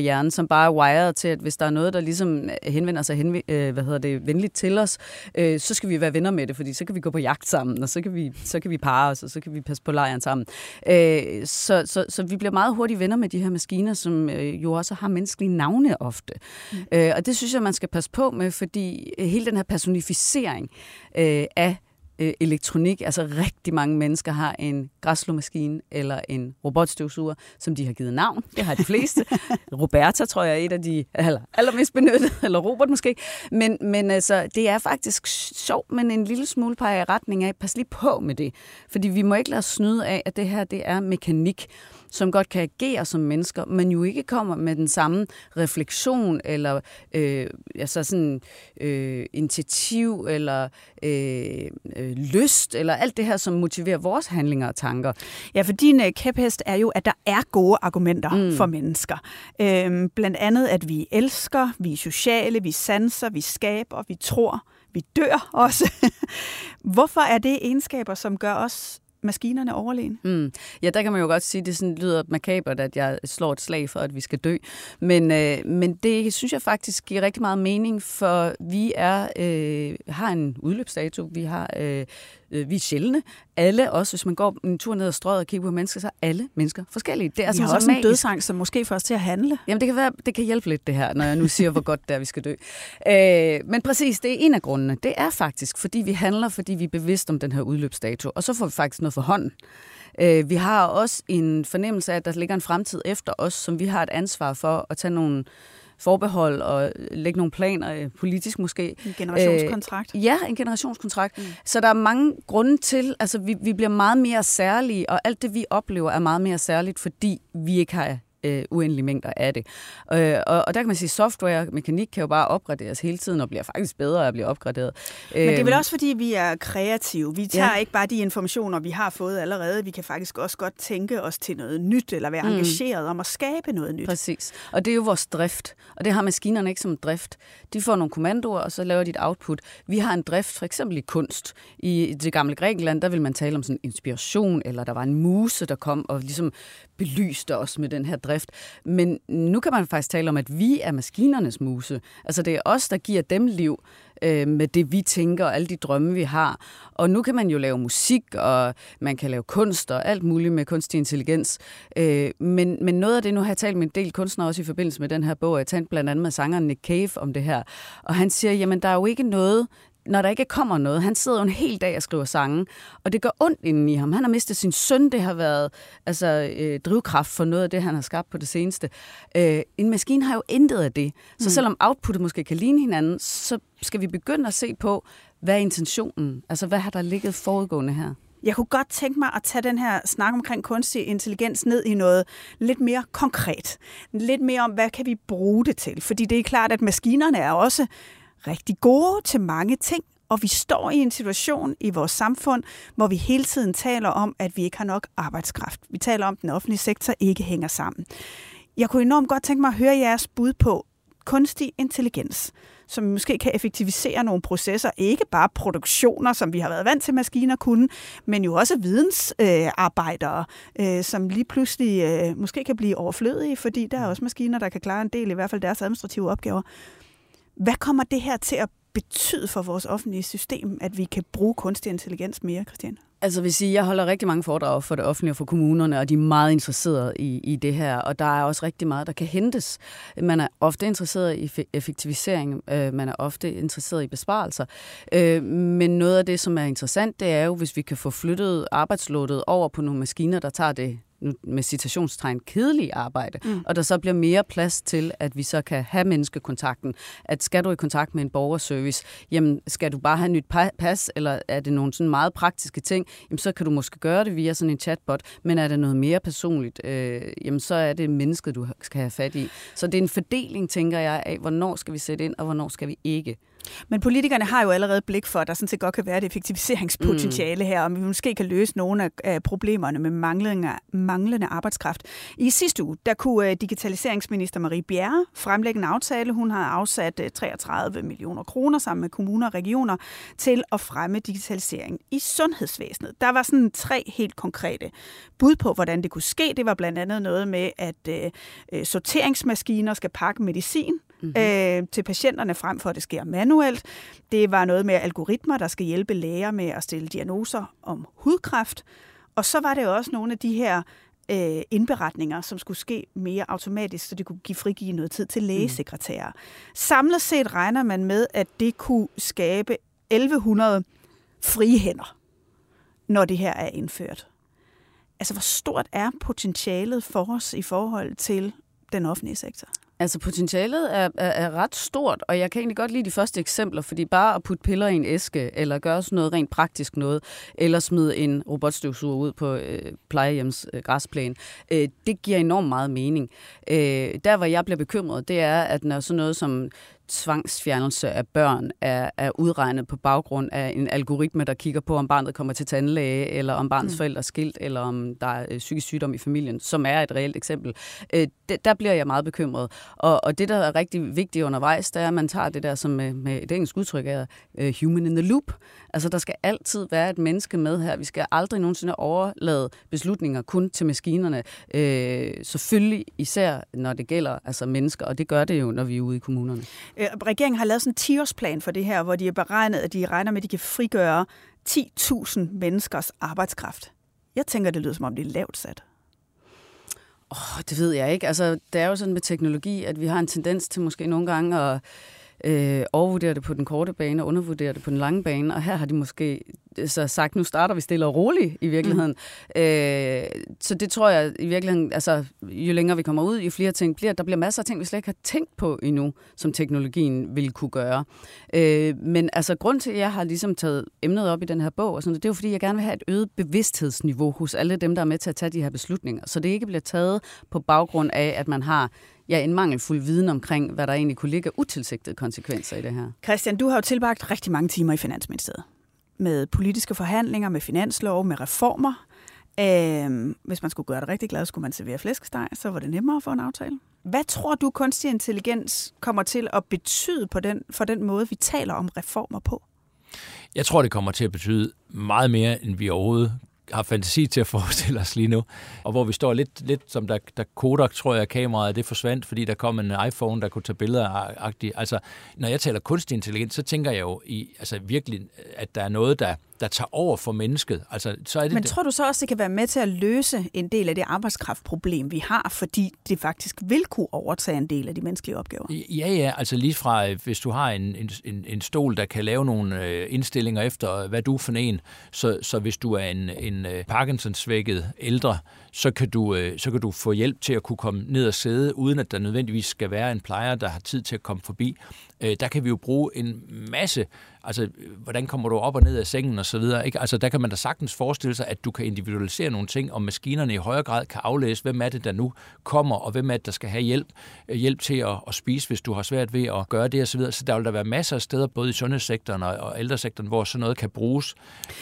hjerne, som bare er wired til, at hvis der er noget, der ligesom henvender sig henv- øh, hvad hedder det, venligt til os, øh, så skal vi være venner med det, fordi så kan vi gå på jagt sammen, og så kan vi, så kan vi parre os, og så kan vi passe på lejren sammen. Øh, så, så, så vi bliver meget hurtigt venner med de her maskiner, som øh, jo også har menneskelige navne ofte. Mm. Øh, og det synes jeg, man skal passe på med, fordi hele den her personificering øh, af øh, elektronik. Altså rigtig mange mennesker har en græsslåmaskine eller en robotstøvsuger, som de har givet navn. Det har de fleste. [laughs] Roberta tror jeg er et af de aller, allermest benyttede, eller Robert måske. Men, men altså, det er faktisk sjovt, men en lille smule peger i retning af, pas lige på med det. Fordi vi må ikke lade os snyde af, at det her det er mekanik som godt kan agere som mennesker, men jo ikke kommer med den samme refleksion eller øh, altså sådan, øh, initiativ eller øh, øh, lyst eller alt det her, som motiverer vores handlinger og tanker. Ja, for din øh, kæphest er jo, at der er gode argumenter mm. for mennesker. Øhm, blandt andet, at vi elsker, vi er sociale, vi sanser, vi skaber, vi tror, vi dør også. [laughs] Hvorfor er det egenskaber, som gør os maskinerne overlegen. Mm. Ja, der kan man jo godt sige, at det sådan lyder makabert, at jeg slår et slag for, at vi skal dø. Men, øh, men det synes jeg faktisk giver rigtig meget mening, for vi er øh, har en udløbsdato. Vi har øh, øh, vi er sjældne. Alle, også hvis man går en tur ned ad strøget og kigger på mennesker, så er alle mennesker forskellige. Det er vi har også magisk. en dødsang, som måske først til at handle. Jamen, det kan, være, det kan hjælpe lidt, det her, når jeg nu siger, hvor godt det er, vi skal dø. Øh, men præcis, det er en af grundene. Det er faktisk, fordi vi handler, fordi vi er bevidste om den her udløbsdato, og så får vi faktisk noget for hånden. Øh, vi har også en fornemmelse af, at der ligger en fremtid efter os, som vi har et ansvar for at tage nogle forbehold og lægge nogle planer, øh, politisk måske. En generationskontrakt. Øh, ja, en generationskontrakt. Mm. Så der er mange grunde til, altså vi, vi bliver meget mere særlige, og alt det vi oplever er meget mere særligt, fordi vi ikke har øh, uendelige mængder af det. Øh, og, og der kan man sige, at software og mekanik kan jo bare opgraderes hele tiden, og bliver faktisk bedre af at blive opgraderet. Men det er vel øhm, også, fordi vi er kreative. Vi tager ja. ikke bare de informationer, vi har fået allerede. Vi kan faktisk også godt tænke os til noget nyt, eller være mm. engageret om at skabe noget nyt. Præcis. Og det er jo vores drift. Og det har maskinerne ikke som drift. De får nogle kommandoer, og så laver de et output. Vi har en drift, for eksempel i kunst. I det gamle Grækenland, der vil man tale om sådan inspiration, eller der var en muse, der kom og ligesom belyste os med den her drift. Men nu kan man faktisk tale om, at vi er maskinernes muse. Altså det er os, der giver dem liv øh, med det, vi tænker og alle de drømme, vi har. Og nu kan man jo lave musik, og man kan lave kunst og alt muligt med kunstig intelligens. Øh, men, men noget af det, nu har jeg talt med en del kunstnere også i forbindelse med den her bog, jeg talte blandt andet med sangeren Nick Cave om det her. Og han siger, jamen der er jo ikke noget, når der ikke kommer noget. Han sidder jo en hel dag og skriver sange, og det gør ondt inden i ham. Han har mistet sin søn, det har været altså, øh, drivkraft for noget af det, han har skabt på det seneste. Øh, en maskine har jo intet af det. Så mm. selvom outputtet måske kan ligne hinanden, så skal vi begynde at se på, hvad er intentionen? Altså, hvad har der ligget forudgående her? Jeg kunne godt tænke mig at tage den her snak omkring kunstig intelligens ned i noget lidt mere konkret. Lidt mere om, hvad kan vi bruge det til? Fordi det er klart, at maskinerne er også rigtig gode til mange ting, og vi står i en situation i vores samfund, hvor vi hele tiden taler om, at vi ikke har nok arbejdskraft. Vi taler om, at den offentlige sektor ikke hænger sammen. Jeg kunne enormt godt tænke mig at høre jeres bud på kunstig intelligens, som måske kan effektivisere nogle processer, ikke bare produktioner, som vi har været vant til maskiner kunne, men jo også vidensarbejdere, øh, øh, som lige pludselig øh, måske kan blive overflødige, fordi der er også maskiner, der kan klare en del, i hvert fald deres administrative opgaver. Hvad kommer det her til at betyde for vores offentlige system, at vi kan bruge kunstig intelligens mere, Christian? Altså vil sige, jeg holder rigtig mange foredrag for det offentlige og for kommunerne, og de er meget interesserede i, i det her, og der er også rigtig meget, der kan hentes. Man er ofte interesseret i effektivisering, øh, man er ofte interesseret i besparelser, øh, men noget af det, som er interessant, det er jo, hvis vi kan få flyttet arbejdslådet over på nogle maskiner, der tager det nu med citationstegn, kedelige arbejde, mm. og der så bliver mere plads til, at vi så kan have menneskekontakten. At skal du i kontakt med en borgerservice, jamen skal du bare have nyt pas, eller er det nogle sådan meget praktiske ting, jamen så kan du måske gøre det via sådan en chatbot, men er det noget mere personligt, øh, jamen så er det mennesket, du skal have fat i. Så det er en fordeling, tænker jeg, af hvornår skal vi sætte ind, og hvornår skal vi ikke. Men politikerne har jo allerede blik for, at der sådan set godt kan være et effektiviseringspotentiale mm. her, og vi måske kan løse nogle af problemerne med manglende, manglende arbejdskraft. I sidste uge, der kunne øh, digitaliseringsminister Marie Bjerre fremlægge en aftale. Hun har afsat 33 øh, millioner kroner sammen med kommuner og regioner til at fremme digitalisering i sundhedsvæsenet. Der var sådan tre helt konkrete bud på, hvordan det kunne ske. Det var blandt andet noget med, at øh, sorteringsmaskiner skal pakke medicin mm-hmm. øh, til patienterne, frem for at det sker manuelt. Det var noget med algoritmer, der skal hjælpe læger med at stille diagnoser om hudkræft. Og så var det også nogle af de her øh, indberetninger, som skulle ske mere automatisk, så det kunne give frigive noget tid til lægesekretærer. Mm. Samlet set regner man med, at det kunne skabe 1100 frie hænder, når det her er indført. Altså, hvor stort er potentialet for os i forhold til den offentlige sektor? Altså potentialet er, er, er ret stort, og jeg kan egentlig godt lide de første eksempler, fordi bare at putte piller i en æske, eller gøre sådan noget rent praktisk noget, eller smide en robotstøvsuger ud på øh, plejehjems øh, græsplæne, øh, det giver enormt meget mening. Øh, der, hvor jeg bliver bekymret, det er, at når sådan noget som tvangsfjernelse af børn er, er udregnet på baggrund af en algoritme, der kigger på, om barnet kommer til tandlæge, eller om barnets mm. forældre er skilt, eller om der er øh, psykisk sygdom i familien, som er et reelt eksempel. Øh, det, der bliver jeg meget bekymret. Og, og det, der er rigtig vigtigt undervejs, det er, at man tager det der, som med, med et engelsk udtryk er uh, human in the loop. Altså, der skal altid være et menneske med her. Vi skal aldrig nogensinde overlade beslutninger kun til maskinerne. Øh, selvfølgelig især, når det gælder altså mennesker, og det gør det jo, når vi er ude i kommunerne. Øh, regeringen har lavet sådan en 10-årsplan for det her, hvor de er beregnet, at de regner med, at de kan frigøre 10.000 menneskers arbejdskraft. Jeg tænker, det lyder som om, det er lavt sat. Oh, det ved jeg ikke. Altså, det er jo sådan med teknologi, at vi har en tendens til måske nogle gange at øh, overvurdere det på den korte bane og undervurdere det på den lange bane. Og her har de måske så sagt, nu starter vi stille og roligt i virkeligheden. Mm. Øh, så det tror jeg i virkeligheden, altså jo længere vi kommer ud, jo flere ting bliver. Der bliver masser af ting, vi slet ikke har tænkt på endnu, som teknologien vil kunne gøre. Øh, men altså grund til, at jeg har ligesom taget emnet op i den her bog, og sådan, det er jo fordi, jeg gerne vil have et øget bevidsthedsniveau hos alle dem, der er med til at tage de her beslutninger. Så det ikke bliver taget på baggrund af, at man har ja, en mangelfuld viden omkring, hvad der egentlig kunne ligge utilsigtede konsekvenser i det her. Christian, du har jo tilbragt rigtig mange timer i Finansministeriet med politiske forhandlinger, med finanslov, med reformer. Øh, hvis man skulle gøre det rigtig glad, skulle man servere flæskesteg, så var det nemmere at få en aftale. Hvad tror du, kunstig intelligens kommer til at betyde på den, for den måde, vi taler om reformer på? Jeg tror, det kommer til at betyde meget mere, end vi overhovedet har fantasi til at [laughs] forestille os lige nu, og hvor vi står lidt, lidt som der, der Kodak, tror jeg, kameraet, det forsvandt, fordi der kom en iPhone, der kunne tage billeder -agtigt. Altså, når jeg taler kunstig intelligens, så tænker jeg jo i, altså virkelig, at der er noget, der, der tager over for mennesket. Altså, så er det Men tror du så også, det kan være med til at løse en del af det arbejdskraftproblem, vi har, fordi det faktisk vil kunne overtage en del af de menneskelige opgaver? Ja, ja, altså lige fra, øh, hvis du har en, en, en stol, der kan lave nogle øh, indstillinger efter, hvad du er for en, så, så hvis du er en, en øh, Parkinsons-svækket ældre, så kan, du, så kan du få hjælp til at kunne komme ned og sidde, uden at der nødvendigvis skal være en plejer, der har tid til at komme forbi. Der kan vi jo bruge en masse Altså, hvordan kommer du op og ned af sengen og så videre. Ikke? Altså, der kan man da sagtens forestille sig, at du kan individualisere nogle ting, og maskinerne i højere grad kan aflæse, hvem er det, der nu kommer, og hvem er det, der skal have hjælp, øh, hjælp til at, at spise, hvis du har svært ved at gøre det og så videre. Så der vil der være masser af steder, både i sundhedssektoren og, og ældresektoren, hvor sådan noget kan bruges.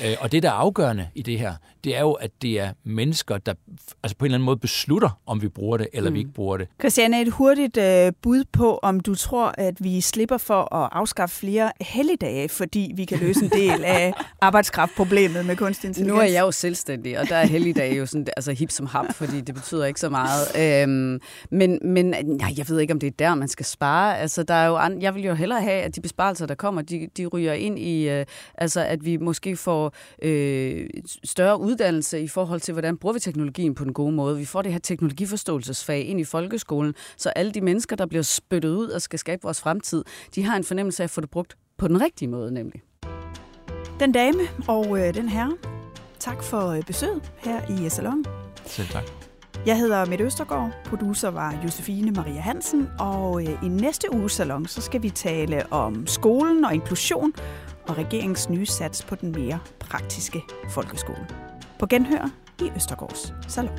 Øh, og det, der er afgørende i det her, det er jo, at det er mennesker, der altså på en eller anden måde beslutter, om vi bruger det, eller mm. vi ikke bruger det. Christiane, et hurtigt øh, bud på, om du tror, at vi slipper for at afskaffe flere helligdage fordi vi kan løse en del af arbejdskraftproblemet med kunstig intelligens. Nu er jeg jo selvstændig, og der er helligdage jo sådan, altså hip som hap, fordi det betyder ikke så meget. Øhm, men men nej, jeg ved ikke, om det er der, man skal spare. Altså, der er jo an, jeg vil jo hellere have, at de besparelser, der kommer, de, de ryger ind i, øh, altså, at vi måske får øh, større uddannelse i forhold til, hvordan bruger vi teknologien på den gode måde. Vi får det her teknologiforståelsesfag ind i folkeskolen, så alle de mennesker, der bliver spyttet ud og skal skabe vores fremtid, de har en fornemmelse af at få det brugt på den rigtige måde nemlig. Den dame og øh, den herre, tak for øh, besøget her i Salon. Selv tak. Jeg hedder Mette Østergaard, producer var Josefine Maria Hansen, og øh, i næste uges salon, så skal vi tale om skolen og inklusion og regeringens nye sats på den mere praktiske folkeskole. På genhør i Østergaards Salon.